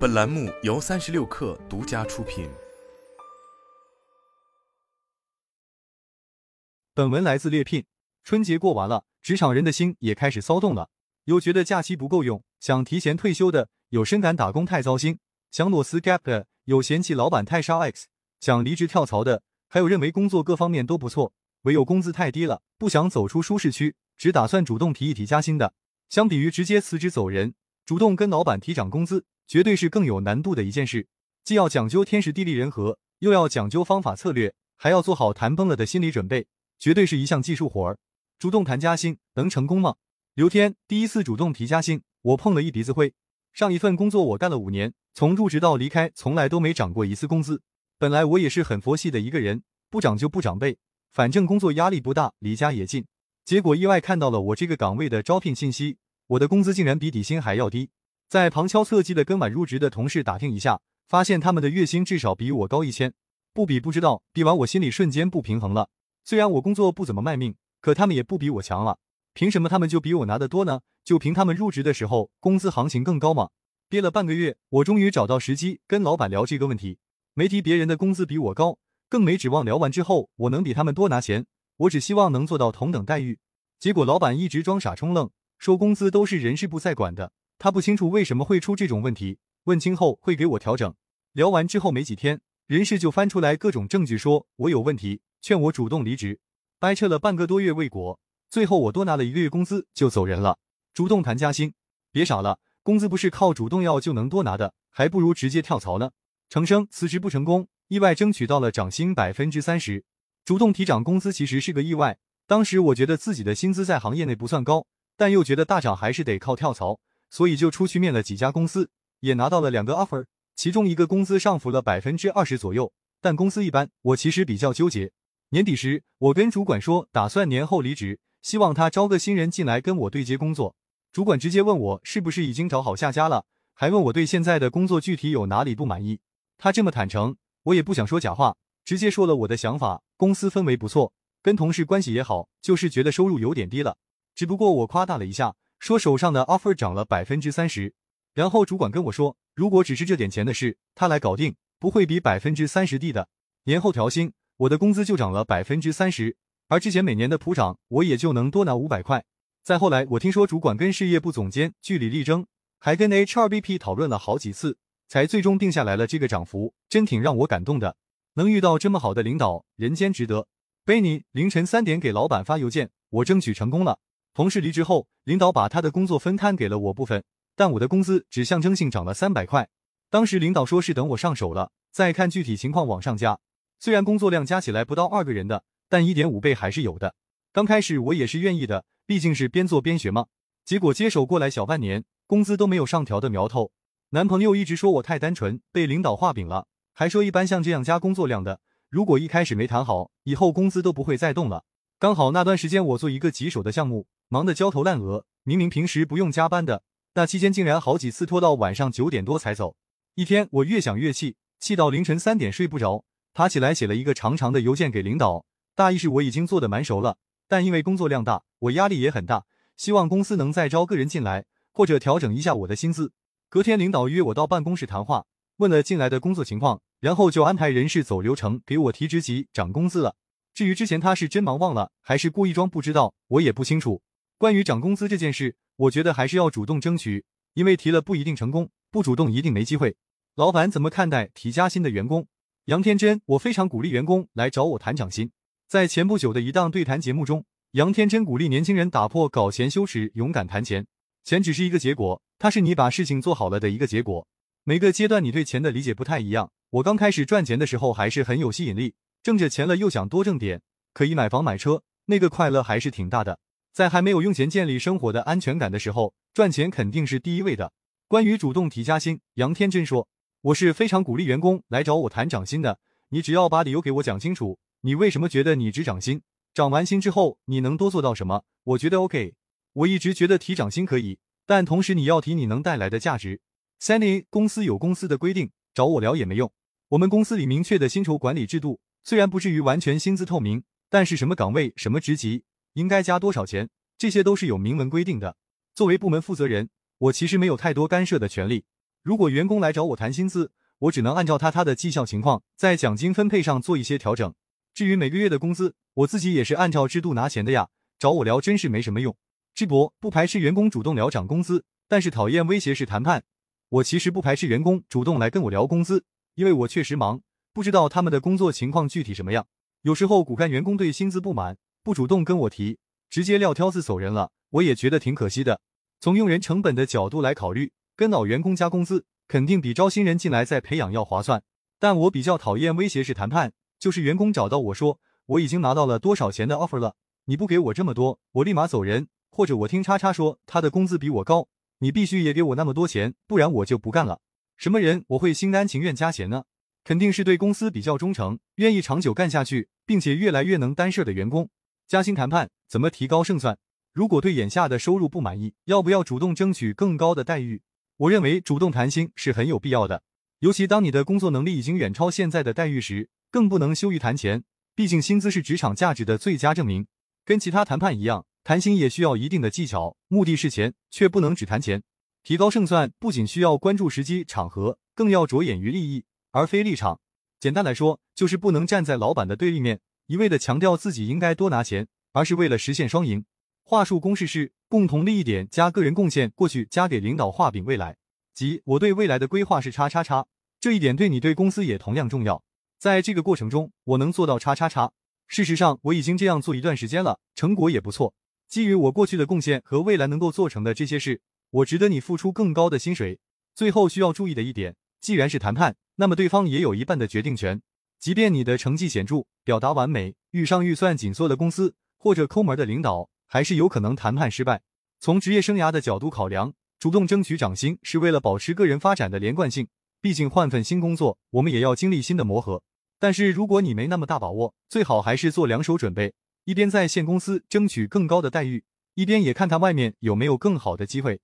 本栏目由三十六氪独家出品。本文来自猎聘。春节过完了，职场人的心也开始骚动了。有觉得假期不够用，想提前退休的；有深感打工太糟心，想裸辞 gap 的；有嫌弃老板太烧 x，想离职跳槽的；还有认为工作各方面都不错，唯有工资太低了，不想走出舒适区，只打算主动提一提加薪的。相比于直接辞职走人，主动跟老板提涨工资。绝对是更有难度的一件事，既要讲究天时地利人和，又要讲究方法策略，还要做好谈崩了的心理准备，绝对是一项技术活儿。主动谈加薪能成功吗？刘天第一次主动提加薪，我碰了一鼻子灰。上一份工作我干了五年，从入职到离开，从来都没涨过一次工资。本来我也是很佛系的一个人，不涨就不长呗，反正工作压力不大，离家也近。结果意外看到了我这个岗位的招聘信息，我的工资竟然比底薪还要低。在旁敲侧击的跟晚入职的同事打听一下，发现他们的月薪至少比我高一千，不比不知道，比完我心里瞬间不平衡了。虽然我工作不怎么卖命，可他们也不比我强了，凭什么他们就比我拿的多呢？就凭他们入职的时候工资行情更高吗？憋了半个月，我终于找到时机跟老板聊这个问题，没提别人的工资比我高，更没指望聊完之后我能比他们多拿钱，我只希望能做到同等待遇。结果老板一直装傻充愣，说工资都是人事部在管的。他不清楚为什么会出这种问题，问清后会给我调整。聊完之后没几天，人事就翻出来各种证据说我有问题，劝我主动离职。掰扯了半个多月未果，最后我多拿了一个月工资就走人了。主动谈加薪，别傻了，工资不是靠主动要就能多拿的，还不如直接跳槽呢。程生辞职不成功，意外争取到了涨薪百分之三十。主动提涨工资其实是个意外，当时我觉得自己的薪资在行业内不算高，但又觉得大涨还是得靠跳槽。所以就出去面了几家公司，也拿到了两个 offer，其中一个工资上浮了百分之二十左右，但公司一般。我其实比较纠结。年底时，我跟主管说打算年后离职，希望他招个新人进来跟我对接工作。主管直接问我是不是已经找好下家了，还问我对现在的工作具体有哪里不满意。他这么坦诚，我也不想说假话，直接说了我的想法。公司氛围不错，跟同事关系也好，就是觉得收入有点低了。只不过我夸大了一下。说手上的 offer 涨了百分之三十，然后主管跟我说，如果只是这点钱的事，他来搞定，不会比百分之三十低的。年后调薪，我的工资就涨了百分之三十，而之前每年的普涨，我也就能多拿五百块。再后来，我听说主管跟事业部总监据理力争，还跟 HRBP 讨论了好几次，才最终定下来了这个涨幅，真挺让我感动的。能遇到这么好的领导，人间值得。贝尼凌晨三点给老板发邮件，我争取成功了。同事离职后，领导把他的工作分摊给了我部分，但我的工资只象征性涨了三百块。当时领导说是等我上手了，再看具体情况往上加。虽然工作量加起来不到二个人的，但一点五倍还是有的。刚开始我也是愿意的，毕竟是边做边学嘛。结果接手过来小半年，工资都没有上调的苗头。男朋友一直说我太单纯，被领导画饼了，还说一般像这样加工作量的，如果一开始没谈好，以后工资都不会再动了。刚好那段时间我做一个棘手的项目。忙得焦头烂额，明明平时不用加班的，那期间竟然好几次拖到晚上九点多才走。一天，我越想越气，气到凌晨三点睡不着，爬起来写了一个长长的邮件给领导，大意是我已经做的蛮熟了，但因为工作量大，我压力也很大，希望公司能再招个人进来，或者调整一下我的薪资。隔天，领导约我到办公室谈话，问了进来的工作情况，然后就安排人事走流程，给我提职级、涨工资了。至于之前他是真忙忘了，还是故意装不知道，我也不清楚。关于涨工资这件事，我觉得还是要主动争取，因为提了不一定成功，不主动一定没机会。老板怎么看待提加薪的员工？杨天真，我非常鼓励员工来找我谈涨薪。在前不久的一档对谈节目中，杨天真鼓励年轻人打破搞钱羞耻，勇敢谈钱。钱只是一个结果，它是你把事情做好了的一个结果。每个阶段你对钱的理解不太一样。我刚开始赚钱的时候还是很有吸引力，挣着钱了又想多挣点，可以买房买车，那个快乐还是挺大的。在还没有用钱建立生活的安全感的时候，赚钱肯定是第一位的。关于主动提加薪，杨天真说：“我是非常鼓励员工来找我谈涨薪的。你只要把理由给我讲清楚，你为什么觉得你只涨薪？涨完薪之后你能多做到什么？我觉得 OK。我一直觉得提涨薪可以，但同时你要提你能带来的价值。Sunny 公司有公司的规定，找我聊也没用。我们公司里明确的薪酬管理制度，虽然不至于完全薪资透明，但是什么岗位、什么职级。”应该加多少钱？这些都是有明文规定的。作为部门负责人，我其实没有太多干涉的权利。如果员工来找我谈薪资，我只能按照他他的绩效情况，在奖金分配上做一些调整。至于每个月的工资，我自己也是按照制度拿钱的呀。找我聊真是没什么用。智博不排斥员工主动聊涨工资，但是讨厌威胁式谈判。我其实不排斥员工主动来跟我聊工资，因为我确实忙，不知道他们的工作情况具体什么样。有时候骨干员工对薪资不满，不主动跟我提，直接撂挑子走人了，我也觉得挺可惜的。从用人成本的角度来考虑，跟老员工加工资，肯定比招新人进来再培养要划算。但我比较讨厌威胁式谈判，就是员工找到我说，我已经拿到了多少钱的 offer 了。你不给我这么多，我立马走人。或者我听叉叉说他的工资比我高，你必须也给我那么多钱，不然我就不干了。什么人我会心甘情愿加钱呢？肯定是对公司比较忠诚，愿意长久干下去，并且越来越能担事的员工。加薪谈判怎么提高胜算？如果对眼下的收入不满意，要不要主动争取更高的待遇？我认为主动谈薪是很有必要的，尤其当你的工作能力已经远超现在的待遇时，更不能羞于谈钱。毕竟薪资是职场价值的最佳证明。跟其他谈判一样，谈薪也需要一定的技巧，目的是钱，却不能只谈钱。提高胜算不仅需要关注时机场合，更要着眼于利益而非立场。简单来说，就是不能站在老板的对立面，一味的强调自己应该多拿钱，而是为了实现双赢。话术公式是共同利益点加个人贡献，过去加给领导画饼未来，即我对未来的规划是叉叉叉。这一点对你对公司也同样重要。在这个过程中，我能做到叉叉叉。事实上，我已经这样做一段时间了，成果也不错。基于我过去的贡献和未来能够做成的这些事，我值得你付出更高的薪水。最后需要注意的一点，既然是谈判，那么对方也有一半的决定权。即便你的成绩显著，表达完美，遇上预算紧缩的公司或者抠门的领导，还是有可能谈判失败。从职业生涯的角度考量，主动争取涨薪是为了保持个人发展的连贯性。毕竟换份新工作，我们也要经历新的磨合。但是如果你没那么大把握，最好还是做两手准备，一边在现公司争取更高的待遇，一边也看看外面有没有更好的机会。